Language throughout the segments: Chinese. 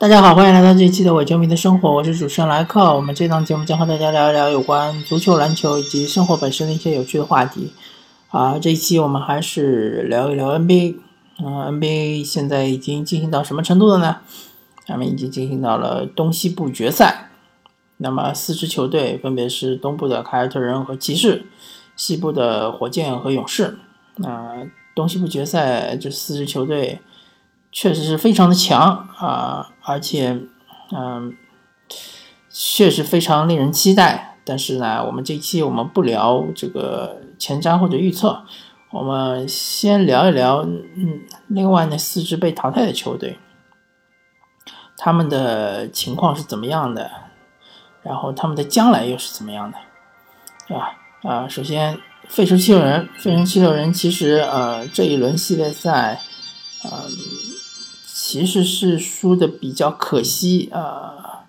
大家好，欢迎来到这一期的伪球迷的生活，我是主持人莱克。我们这档节目将和大家聊一聊有关足球、篮球以及生活本身的一些有趣的话题。啊，这一期我们还是聊一聊 NBA。嗯，NBA 现在已经进行到什么程度了呢？他们已经进行到了东西部决赛。那么四支球队分别是东部的凯尔特人和骑士，西部的火箭和勇士。那东西部决赛这四支球队。确实是非常的强啊，而且，嗯，确实非常令人期待。但是呢，我们这期我们不聊这个前瞻或者预测，我们先聊一聊，嗯，另外那四支被淘汰的球队，他们的情况是怎么样的，然后他们的将来又是怎么样的，对吧？啊，首先，费城七六人，费城七六人其实呃这一轮系列赛，嗯。其实是输的比较可惜啊。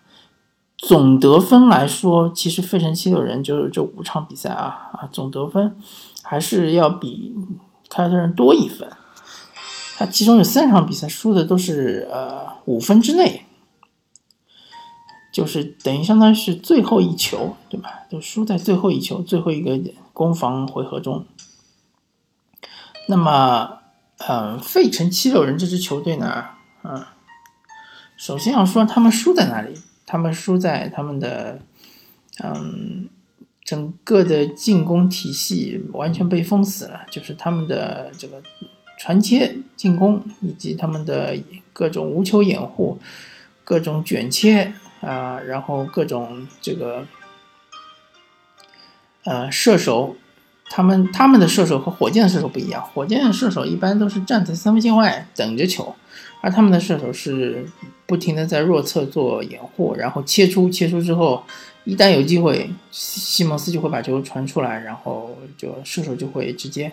总得分来说，其实费城七六人就是这五场比赛啊啊，总得分还是要比凯尔特人多一分。他其中有三场比赛输的都是呃五分之内，就是等于相当于是最后一球，对吧？都输在最后一球，最后一个攻防回合中。那么，嗯，费城七六人这支球队呢？嗯，首先要说他们输在哪里？他们输在他们的，嗯，整个的进攻体系完全被封死了，就是他们的这个传切进攻以及他们的各种无球掩护、各种卷切啊，然后各种这个，呃，射手，他们他们的射手和火箭的射手不一样，火箭的射手一般都是站在三分线外等着球。而他们的射手是不停的在弱侧做掩护，然后切出，切出之后，一旦有机会，西蒙斯就会把球传出来，然后就射手就会直接，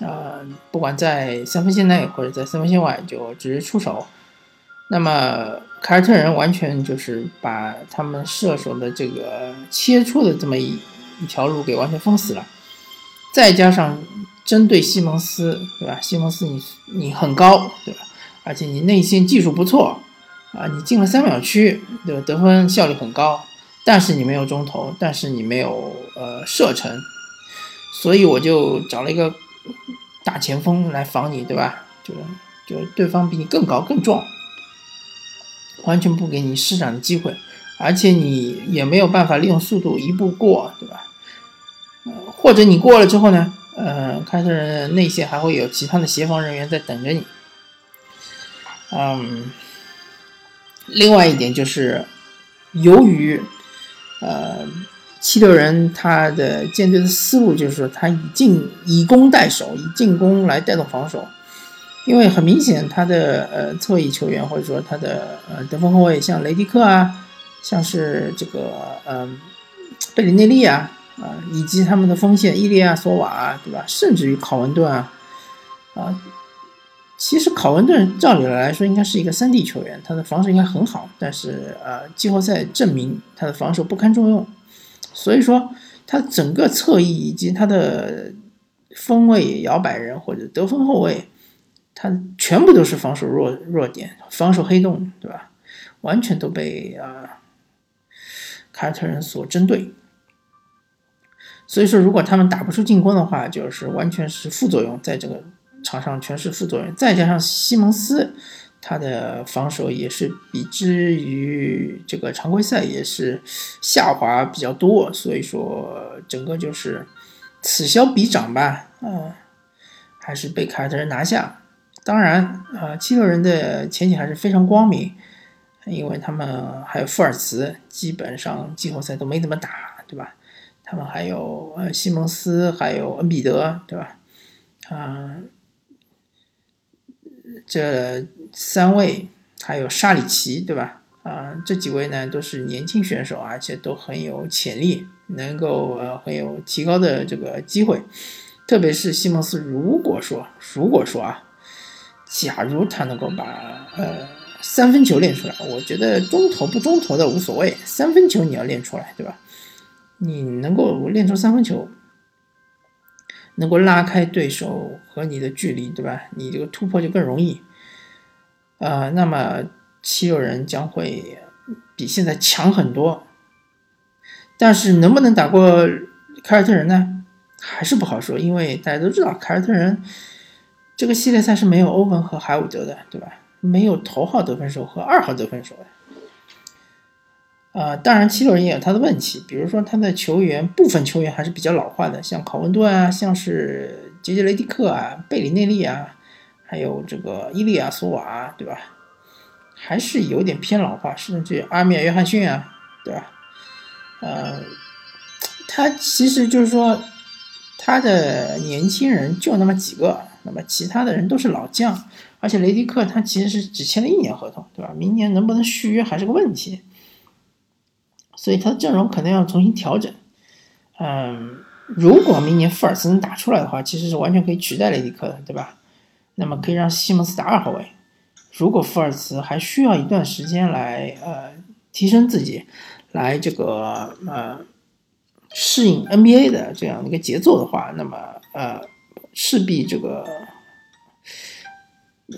呃，不管在三分线内或者在三分线外就直接出手。那么凯尔特人完全就是把他们射手的这个切出的这么一一条路给完全封死了，再加上针对西蒙斯，对吧？西蒙斯你你很高，对吧？而且你内线技术不错，啊，你进了三秒区，对吧？得分效率很高，但是你没有中投，但是你没有呃射程，所以我就找了一个大前锋来防你，对吧？就是就是对方比你更高更壮，完全不给你施展的机会，而且你也没有办法利用速度一步过，对吧？呃，或者你过了之后呢，呃，凯特人内线还会有其他的协防人员在等着你。嗯，另外一点就是，由于呃七六人他的舰队的思路就是说，他以进以攻代守，以进攻来带动防守。因为很明显，他的呃侧翼球员或者说他的呃得分后卫，像雷迪克啊，像是这个呃贝里内利啊啊，以及他们的锋线伊利亚索瓦，对吧？甚至于考文顿啊啊。其实考文顿照理来说应该是一个三 D 球员，他的防守应该很好，但是呃，季后赛证明他的防守不堪重用，所以说他整个侧翼以及他的锋位摇摆人或者得分后卫，他全部都是防守弱弱点，防守黑洞，对吧？完全都被啊凯尔特人所针对，所以说如果他们打不出进攻的话，就是完全是副作用，在这个。场上全是副作用，再加上西蒙斯，他的防守也是比之于这个常规赛也是下滑比较多，所以说整个就是此消彼长吧，嗯，还是被凯尔特人拿下。当然，啊，七六人的前景还是非常光明，因为他们还有富尔茨，基本上季后赛都没怎么打，对吧？他们还有呃西蒙斯，还有恩比德，对吧？啊。这三位还有沙里奇，对吧？啊，这几位呢都是年轻选手，而且都很有潜力，能够呃很有提高的这个机会。特别是西蒙斯，如果说如果说啊，假如他能够把呃三分球练出来，我觉得中投不中投的无所谓，三分球你要练出来，对吧？你能够练出三分球。能够拉开对手和你的距离，对吧？你这个突破就更容易。呃，那么七六人将会比现在强很多。但是能不能打过凯尔特人呢？还是不好说，因为大家都知道凯尔特人这个系列赛是没有欧文和海伍德的，对吧？没有头号得分手和二号得分手的。啊，当然七六人也有他的问题，比如说他的球员部分球员还是比较老化的，像考文顿啊，像是杰杰雷迪克啊、贝里内利啊，还有这个伊利亚索瓦，啊对吧？还是有点偏老化，甚至阿米尔约翰逊啊，对吧？呃，他其实就是说，他的年轻人就那么几个，那么其他的人都是老将，而且雷迪克他其实是只签了一年合同，对吧？明年能不能续约还是个问题。所以他的阵容可能要重新调整。嗯，如果明年富尔茨能打出来的话，其实是完全可以取代雷迪克的，对吧？那么可以让西蒙斯打二号位。如果富尔茨还需要一段时间来呃提升自己，来这个呃适应 NBA 的这样一个节奏的话，那么呃势必这个。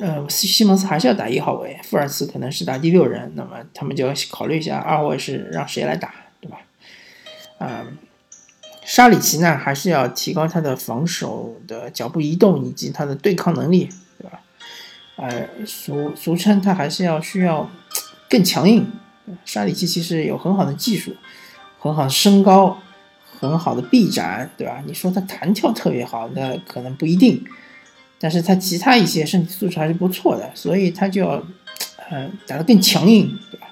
呃，西西蒙斯还是要打一号位，富尔茨可能是打第六人，那么他们就要考虑一下二号位是让谁来打，对吧？啊，沙里奇呢，还是要提高他的防守的脚步移动以及他的对抗能力，对吧？呃，俗俗称他还是要需要更强硬。沙里奇其实有很好的技术，很好的身高，很好的臂展，对吧？你说他弹跳特别好，那可能不一定。但是他其他一些身体素质还是不错的，所以他就要，呃，打得更强硬，对吧？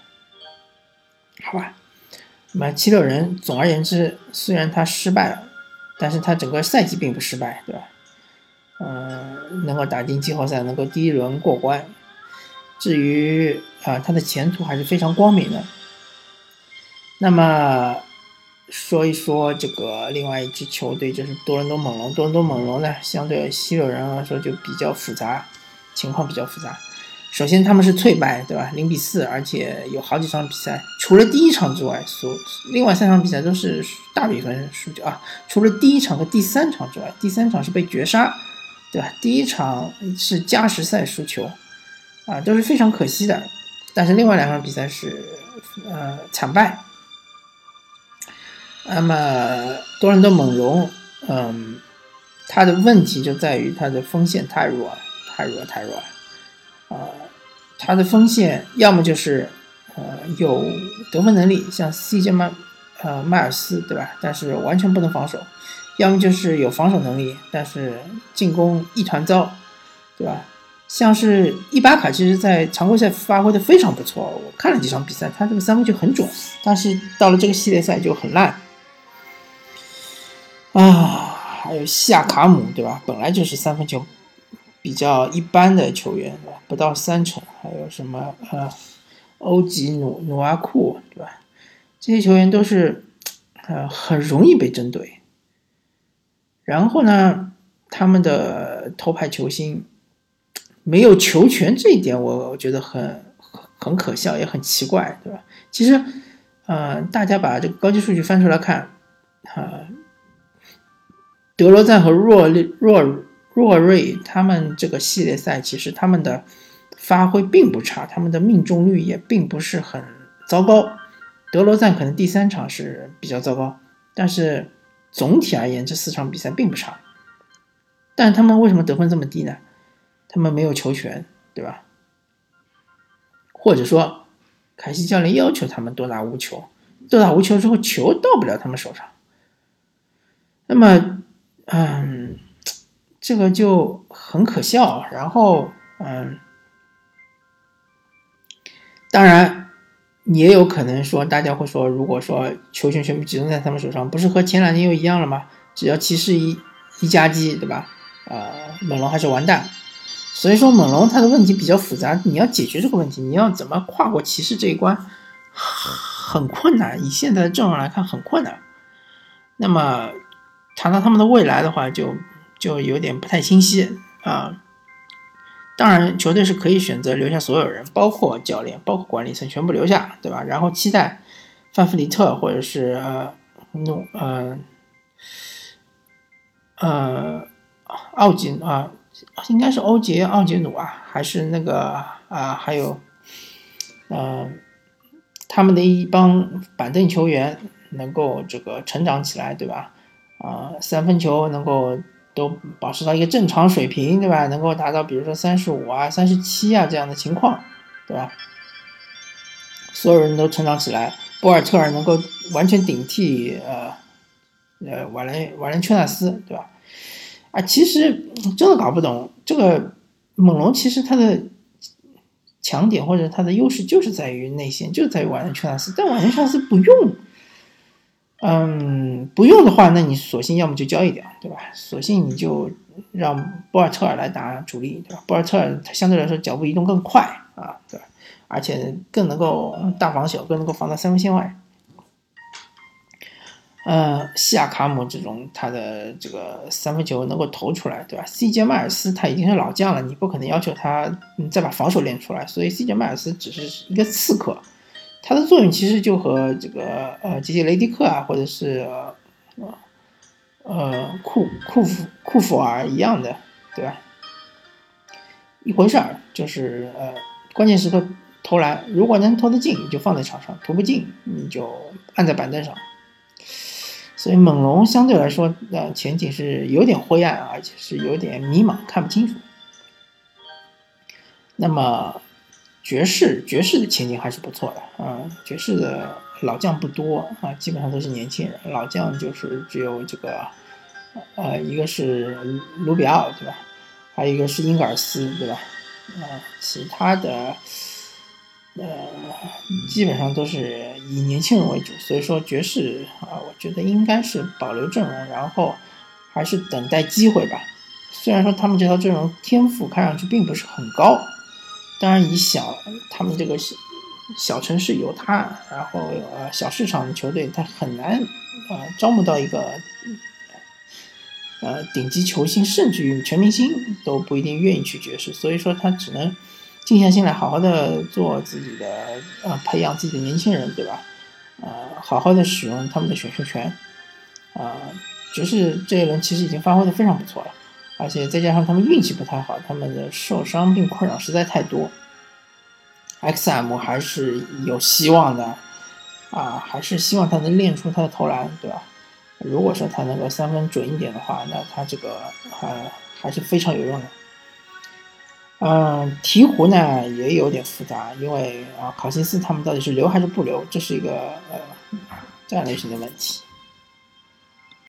好吧，那么七六人总而言之，虽然他失败了，但是他整个赛季并不失败，对吧？嗯，能够打进季后赛，能够第一轮过关，至于啊，他的前途还是非常光明的。那么。说一说这个另外一支球队，就是多伦多猛龙。多伦多猛龙呢，相对西六人来说就比较复杂，情况比较复杂。首先他们是脆败，对吧？零比四，而且有好几场比赛，除了第一场之外，所另外三场比赛都是大比分输球啊。除了第一场和第三场之外，第三场是被绝杀，对吧？第一场是加时赛输球，啊，都是非常可惜的。但是另外两场比赛是呃惨败。那么多伦多猛龙，嗯，他的问题就在于他的锋线太弱，太弱，太弱。啊，他的锋线要么就是呃有得分能力，像 CJ 麦呃迈尔斯，对吧？但是完全不能防守；要么就是有防守能力，但是进攻一团糟，对吧？像是伊巴卡，其实在常规赛发挥的非常不错，我看了几场比赛，他这个三分球很准，但是到了这个系列赛就很烂。啊，还有西亚卡姆，对吧？本来就是三分球比较一般的球员，对吧？不到三成。还有什么呃，欧吉努努阿库，对吧？这些球员都是呃很容易被针对。然后呢，他们的头牌球星没有球权，这一点我我觉得很很可笑，也很奇怪，对吧？其实，呃，大家把这个高级数据翻出来看，啊。德罗赞和若若若瑞他们这个系列赛，其实他们的发挥并不差，他们的命中率也并不是很糟糕。德罗赞可能第三场是比较糟糕，但是总体而言，这四场比赛并不差。但他们为什么得分这么低呢？他们没有球权，对吧？或者说，凯西教练要求他们多打无球，多打无球之后，球到不了他们手上。那么。嗯，这个就很可笑。然后，嗯，当然也有可能说，大家会说，如果说球权全部集中在他们手上，不是和前两年又一样了吗？只要骑士一一夹击，对吧？呃，猛龙还是完蛋。所以说，猛龙它的问题比较复杂，你要解决这个问题，你要怎么跨过骑士这一关，很困难。以现在的阵容来看，很困难。那么。谈到他们的未来的话，就就有点不太清晰啊。当然，球队是可以选择留下所有人，包括教练，包括管理层，全部留下，对吧？然后期待范弗里特或者是呃努呃呃奥吉啊，应该是欧杰奥杰努啊，还是那个啊，还有嗯，他们的一帮板凳球员能够这个成长起来，对吧？啊，三分球能够都保持到一个正常水平，对吧？能够达到比如说三十五啊、三十七啊这样的情况，对吧？所有人都成长起来，博尔特尔能够完全顶替呃呃瓦伦瓦伦丘纳斯，对吧？啊，其实真的搞不懂这个猛龙，其实他的。强点或者它的优势就是在于内线，就在于瓦伦丘纳斯，但瓦伦丘纳斯不用，嗯，不用的话，那你索性要么就交易掉，对吧？索性你就让博尔特尔来打主力，对吧？博尔特尔他相对来说脚步移动更快啊，对吧？而且更能够大防守，更能够防到三分线外。呃，西亚卡姆这种他的这个三分球能够投出来，对吧？CJ 迈尔斯他已经是老将了，你不可能要求他再把防守练出来，所以 CJ 迈尔斯只是一个刺客，它的作用其实就和这个呃杰杰雷迪克啊，或者是呃呃库库弗库弗尔一样的，对吧？一回事儿，就是呃关键时刻投篮，如果能投得进，你就放在场上；投不进，你就按在板凳上。所以猛龙相对来说，呃，前景是有点灰暗，而且是有点迷茫，看不清楚。那么爵士，爵士的前景还是不错的啊。爵士的老将不多啊，基本上都是年轻人。老将就是只有这个，呃，一个是卢比奥，对吧？还有一个是英格尔斯，对吧？啊，其他的。呃，基本上都是以年轻人为主，所以说爵士啊，我觉得应该是保留阵容，然后还是等待机会吧。虽然说他们这套阵容天赋看上去并不是很高，当然以小他们这个小小城市犹他，然后呃小市场的球队，他很难呃招募到一个呃顶级球星，甚至于全明星都不一定愿意去爵士，所以说他只能。静下心来，好好的做自己的，呃，培养自己的年轻人，对吧？呃，好好的使用他们的选秀权，啊，爵士这一轮其实已经发挥的非常不错了，而且再加上他们运气不太好，他们的受伤并困扰实在太多，XM 还是有希望的，啊，还是希望他能练出他的投篮，对吧？如果说他能够三分准一点的话，那他这个呃还是非常有用的。嗯，鹈鹕呢也有点复杂，因为啊，考辛斯他们到底是留还是不留，这是一个呃战略性的问题。